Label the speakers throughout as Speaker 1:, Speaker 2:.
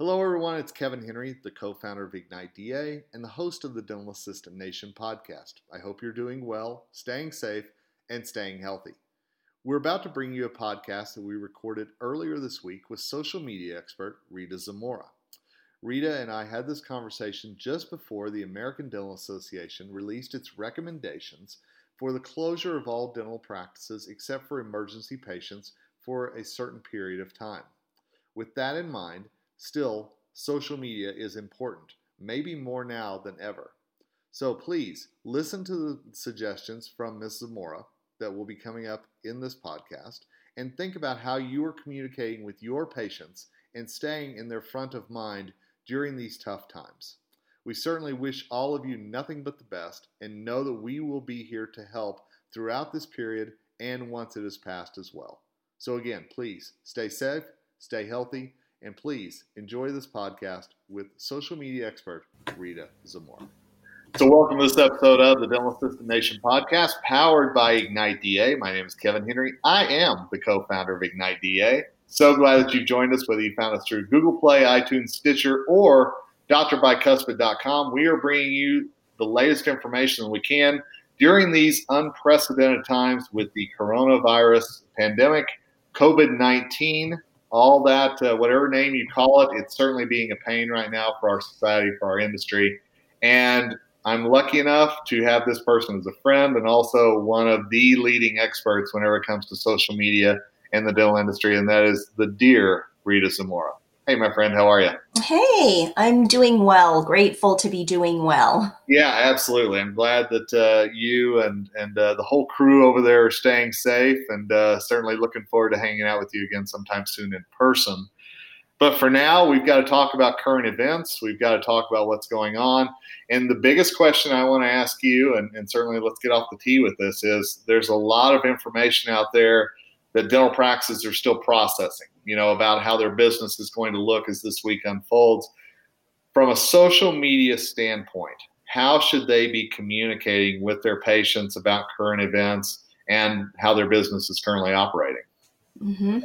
Speaker 1: Hello, everyone. It's Kevin Henry, the co founder of Ignite DA and the host of the Dental Assistant Nation podcast. I hope you're doing well, staying safe, and staying healthy. We're about to bring you a podcast that we recorded earlier this week with social media expert Rita Zamora. Rita and I had this conversation just before the American Dental Association released its recommendations for the closure of all dental practices except for emergency patients for a certain period of time. With that in mind, still, social media is important, maybe more now than ever. So please listen to the suggestions from Ms. Zamora that will be coming up in this podcast and think about how you are communicating with your patients and staying in their front of mind during these tough times. We certainly wish all of you nothing but the best and know that we will be here to help throughout this period and once it is passed as well. So, again, please stay safe, stay healthy, and please enjoy this podcast with social media expert Rita Zamora. So, welcome to this episode of the Dental Assistant Nation podcast, powered by Ignite DA. My name is Kevin Henry. I am the co founder of Ignite DA. So glad that you've joined us, whether you found us through Google Play, iTunes, Stitcher, or drbicuspid.com. We are bringing you the latest information we can during these unprecedented times with the coronavirus pandemic, COVID 19, all that, uh, whatever name you call it, it's certainly being a pain right now for our society, for our industry. And I'm lucky enough to have this person as a friend and also one of the leading experts whenever it comes to social media and the dental industry, and that is the dear Rita Zamora. Hey, my friend, how are you?
Speaker 2: Hey, I'm doing well. Grateful to be doing well.
Speaker 1: Yeah, absolutely. I'm glad that uh, you and and uh, the whole crew over there are staying safe, and uh, certainly looking forward to hanging out with you again sometime soon in person. But for now, we've got to talk about current events. We've got to talk about what's going on. And the biggest question I want to ask you, and, and certainly let's get off the tee with this, is there's a lot of information out there that dental practices are still processing, you know, about how their business is going to look as this week unfolds. From a social media standpoint, how should they be communicating with their patients about current events and how their business is currently operating?
Speaker 2: Mm-hmm.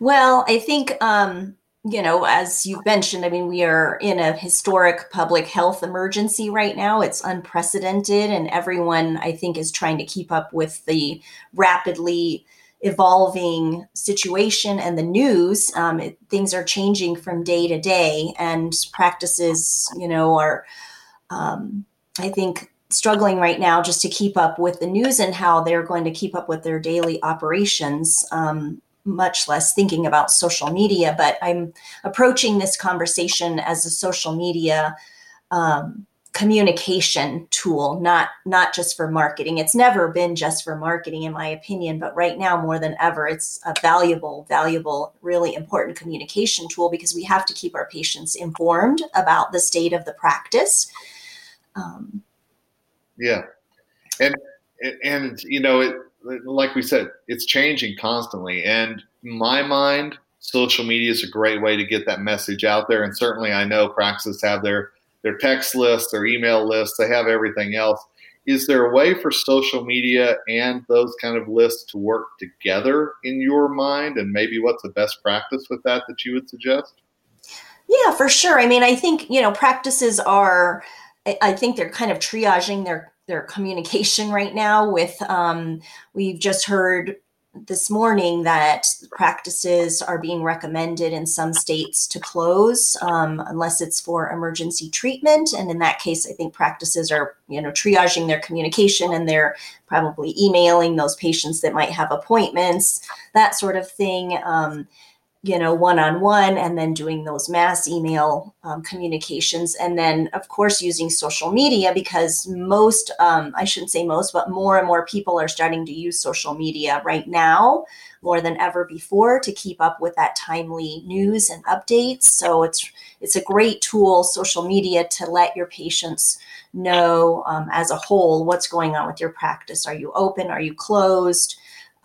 Speaker 2: Well, I think, um, you know, as you've mentioned, I mean, we are in a historic public health emergency right now. It's unprecedented, and everyone, I think, is trying to keep up with the rapidly evolving situation and the news um, it, things are changing from day to day and practices you know are um, i think struggling right now just to keep up with the news and how they're going to keep up with their daily operations um, much less thinking about social media. But i'm approaching this conversation as a social media um, communication tool not not just for marketing. It's never been just for marketing in my opinion but right now more than ever it's a valuable valuable really important communication tool because we have to keep our patients informed about the state of the practice. Um,
Speaker 1: yeah. And and you know it like we said it's changing constantly. And my mind social media is a great way to get that message out there. And certainly i know practices have their their text lists, their email lists, they have everything else. Is there a way for social media and those kind of lists to work together in your mind? And maybe what's the best practice with that that you would suggest?
Speaker 2: Yeah, for sure. I mean, I think, you know, practices are, I think they're kind of triaging their their communication right now with um, we've just heard this morning that practices are being recommended in some states to close um, unless it's for emergency treatment. And in that case i think practices are you know triaging their communication and they're probably emailing those patients that might have appointments that sort of thing. Um, you know, one on one, and then doing those mass email um, communications. And then, of course, using social media because most, um, I shouldn't say most, but more and more people are starting to use social media right now more than ever before to keep up with that timely news and updates. So it's it's a great tool, social media, to let your patients know um, as a whole what's going on with your practice. Are you open? Are you closed?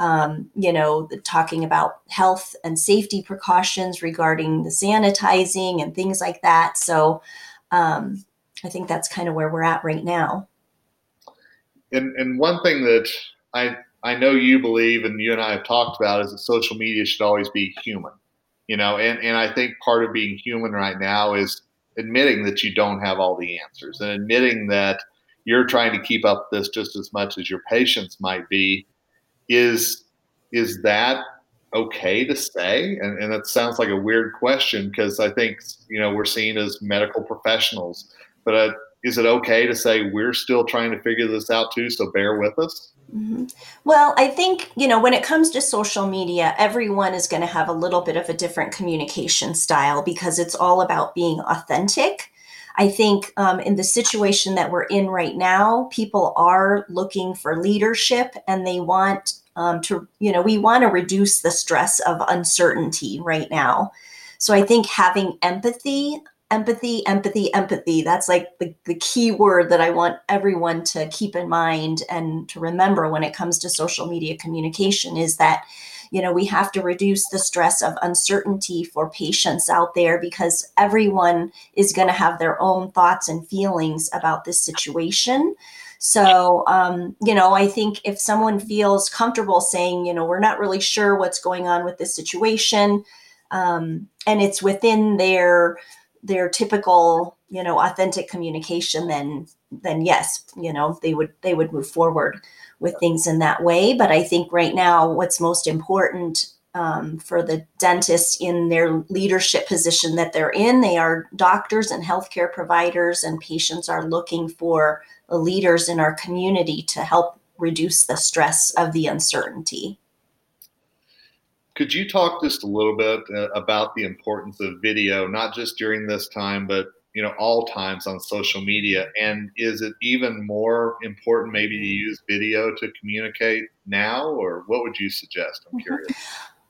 Speaker 2: Um, you know, talking about health and safety precautions regarding the sanitizing and things like that. So um, I think that's kind of where we're at right now.
Speaker 1: And, and one thing that I I know you believe and you and I have talked about is that social media should always be human. You know, and, and I think part of being human right now is admitting that you don't have all the answers and admitting that you're trying to keep up this just as much as your patients might be is is that okay to say? And, and that sounds like a weird question because i think you know we're seen as medical professionals. But uh, is it okay to say we're still trying to figure this out too so bear with us?
Speaker 2: Mm-hmm. well i think you know when it comes to social media everyone is going to have a little bit of a different communication style because it's all about being authentic I think um, in the situation that we're in right now, people are looking for leadership and they want um, to, you know, we want to reduce the stress of uncertainty right now. So I think having empathy, empathy, empathy, empathy, that's like the, the key word that I want everyone to keep in mind and to remember when it comes to social media communication is that you know we have to reduce the stress of uncertainty for patients out there because everyone is going to have their own thoughts and feelings about this situation. So um, you know i think if someone feels comfortable saying you know we're not really sure what's going on with this situation um, and it's within their their typical you know authentic communication then then yes you know they would they would move forward with things in that way. But I think right now, what's most important um, for the dentists in their leadership position that they're in, they are doctors and healthcare providers, and patients are looking for the leaders in our community to help reduce the stress of the uncertainty.
Speaker 1: Could you talk just a little bit uh, about the importance of video, not just during this time, but you know all times on social media? And is it even more important maybe to use video to communicate now or what would you suggest? I'm mm-hmm. curious.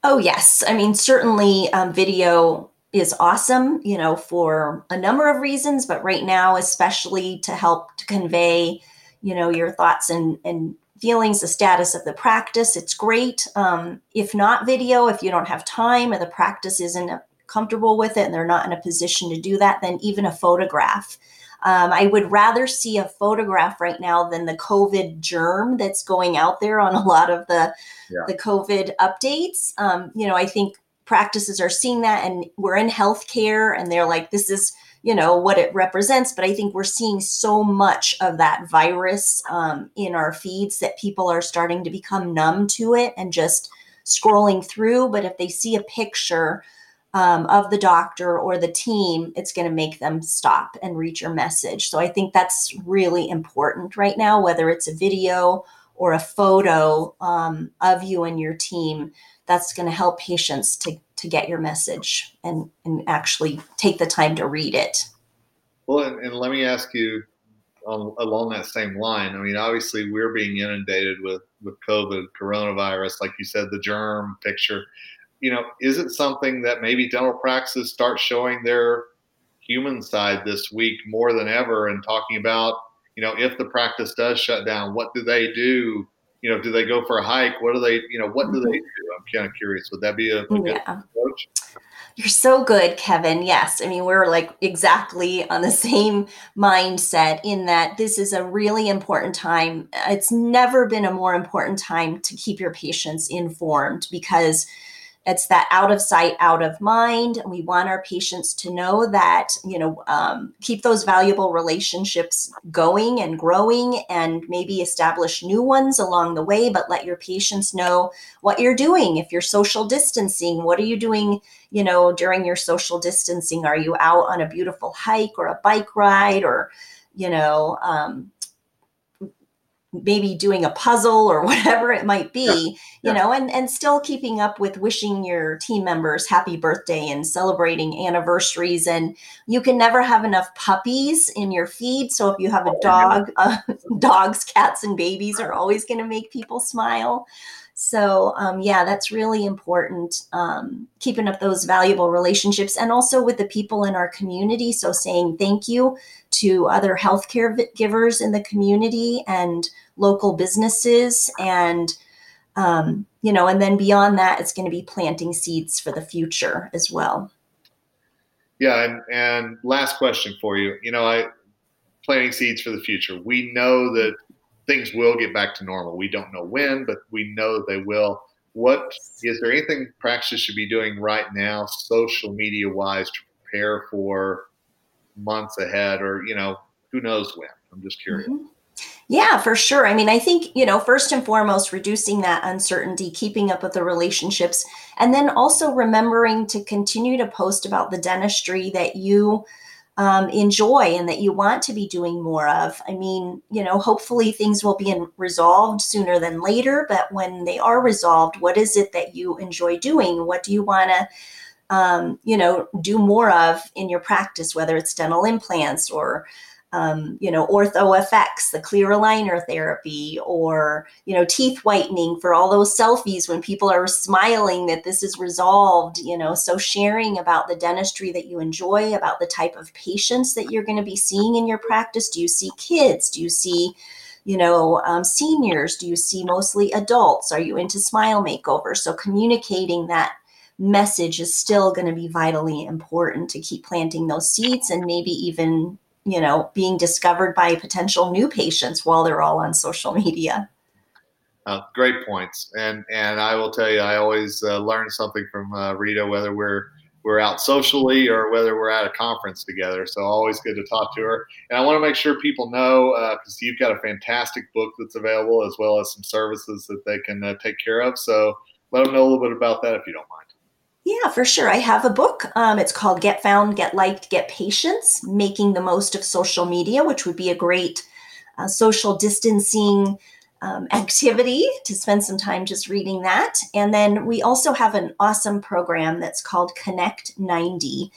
Speaker 2: Oh yes. I mean certainly um, video is awesome you know for a number of reasons but right now especially to help to convey you know your thoughts and and feelings the status of the practice it's great. Um, if not video if you don't have time or the practice isn't comfortable with it and they're not in a position to do that, then even a photograph. Um, I would rather see a photograph right now than the COVID germ that's going out there on a lot of the yeah. the COVID updates. Um, you know, I think practices are seeing that, and we're in healthcare, and they're like, this is you know what it represents. But I think we're seeing so much of that virus um, in our feeds that people are starting to become numb to it and just scrolling through. But if they see a picture um, of the doctor or the team, it's going to make them stop and read your message. So I think that's really important right now, whether it's a video or a photo um, of you and your team. That's going to help patients to, to get your message and, and actually take the time to read it.
Speaker 1: Well, and, and let me ask you along that same line. I mean, obviously, we're being inundated with, with COVID, coronavirus, like you said, the germ picture you know, is it something that maybe dental practices start showing their human side this week more than ever and talking about, you know, if the practice does shut down, what do they do? You know, do they go for a hike? What do they, you know, what do they do? I'm kind of curious. Would that be a, a good yeah. approach?
Speaker 2: You're so good, Kevin. Yes. I mean, we're like exactly on the same mindset in that this is a really important time. It's never been a more important time to keep your patients informed because it's that out of sight, out of mind. We want our patients to know that, you know, um, keep those valuable relationships going and growing and maybe establish new ones along the way, but let your patients know what you're doing. If you're social distancing, what are you doing, you know, during your social distancing? Are you out on a beautiful hike or a bike ride or, you know, um, maybe doing a puzzle or whatever it might be yeah. Yeah. you know and and still keeping up with wishing your team members happy birthday and celebrating anniversaries and you can never have enough puppies in your feed so if you have a oh, dog uh, dogs cats and babies are always going to make people smile so um, yeah that's really important um, keeping up those valuable relationships and also with the people in our community. So saying thank you to other healthcare givers in the community and local businesses and um, you know and then beyond that it's going to be planting seeds for the future as well.
Speaker 1: Yeah and, and last question for you. You know i planting seeds for the future. We know that things will get back to normal we don't know when but we know they will what is there anything practice should be doing right now, social media wise, to prepare for months ahead, or you know, who knows when? I'm just curious. Mm-hmm.
Speaker 2: Yeah, for sure. I mean, I think, you know, first and foremost, reducing that uncertainty, keeping up with the relationships, and then also remembering to continue to post about the dentistry that you um, enjoy and that you want to be doing more of. I mean, you know, hopefully things will be in, resolved sooner than later, but when they are resolved, what is it that you enjoy doing? What do you want to, um, you know, do more of in your practice, whether it's dental implants or um, you know, ortho OrthoFX, the clear aligner therapy, or, you know, teeth whitening for all those selfies when people are smiling that this is resolved, you know. So sharing about the dentistry that you enjoy, about the type of patients that you're going to be seeing in your practice. Do you see kids? Do you see, you know, um, seniors? Do you see mostly adults? Are you into smile makeover? So communicating that message is still going to be vitally important to keep planting those seeds and maybe even you know being discovered by potential new patients while they're all on social media.
Speaker 1: Uh, great points. And and i will tell you i always uh, learn something from uh, rita whether we're we're out socially or whether we're at a conference together. So always good to talk to her. And i want to make sure people know because uh, you've got a fantastic book that's available as well as some services that they can uh, take care of. So let them know a little bit about that if you don't mind
Speaker 2: yeah, for sure. I have a book. Um, it's called Get Found, Get Liked, Get Patients Making the Most of Social Media, which would be a great uh, social distancing um, activity to spend some time just reading that. And then we also have an awesome program that's called Connect 90.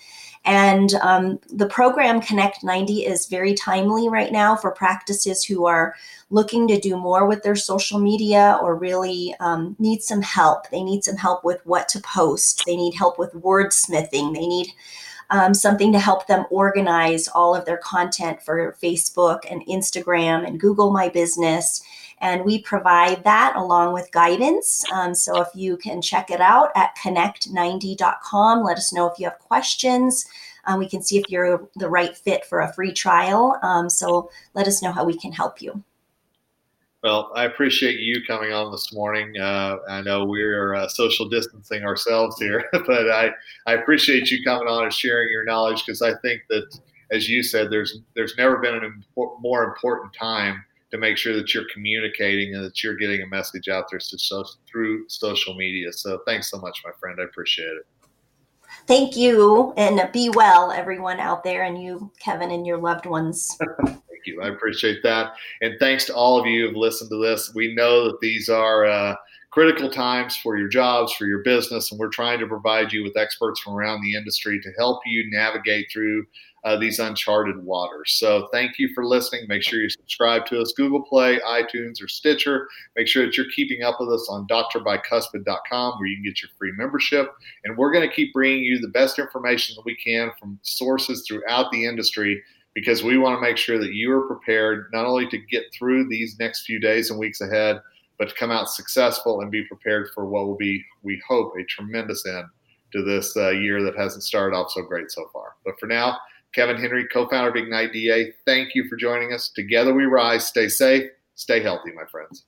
Speaker 2: And um, the program Connect 90 is very timely right now for practices who are looking to do more with their social media or really um, need some help. They need some help with what to post, they need help with wordsmithing, they need um, something to help them organize all of their content for Facebook and Instagram and Google My Business. And we provide that along with guidance. Um, so if you can check it out at connect90.com, let us know if you have questions. Um, we can see if you're the right fit for a free trial. Um, so let us know how we can help you.
Speaker 1: Well, I appreciate you coming on this morning. Uh, I know we're uh, social distancing ourselves here, but I, I appreciate you coming on and sharing your knowledge because I think that, as you said, there's there's never been an impor- more important time to make sure that you're communicating and that you're getting a message out there through social media. So thanks so much, my friend. I appreciate it.
Speaker 2: Thank you, and be well, everyone out there, and you, Kevin, and your loved ones.
Speaker 1: Thank you. I appreciate that. And thanks to all of you who've listened to this. We know that these are uh, critical times for your jobs, for your business, and we're trying to provide you with experts from around the industry to help you navigate through uh, these uncharted waters. So thank you for listening. Make sure you subscribe to us, Google Play, iTunes, or Stitcher. Make sure that you're keeping up with us on drbicuspid.com where you can get your free membership. And we're going to keep bringing you the best information that we can from sources throughout the industry because we want to make sure that you are prepared not only to get through these next few days and weeks ahead, but to come out successful and be prepared for what will be, we hope, a tremendous end to this uh, year that hasn't started off so great so far. But for now, Kevin Henry, co founder of Ignite DA, thank you for joining us. Together we rise. Stay safe, stay healthy, my friends.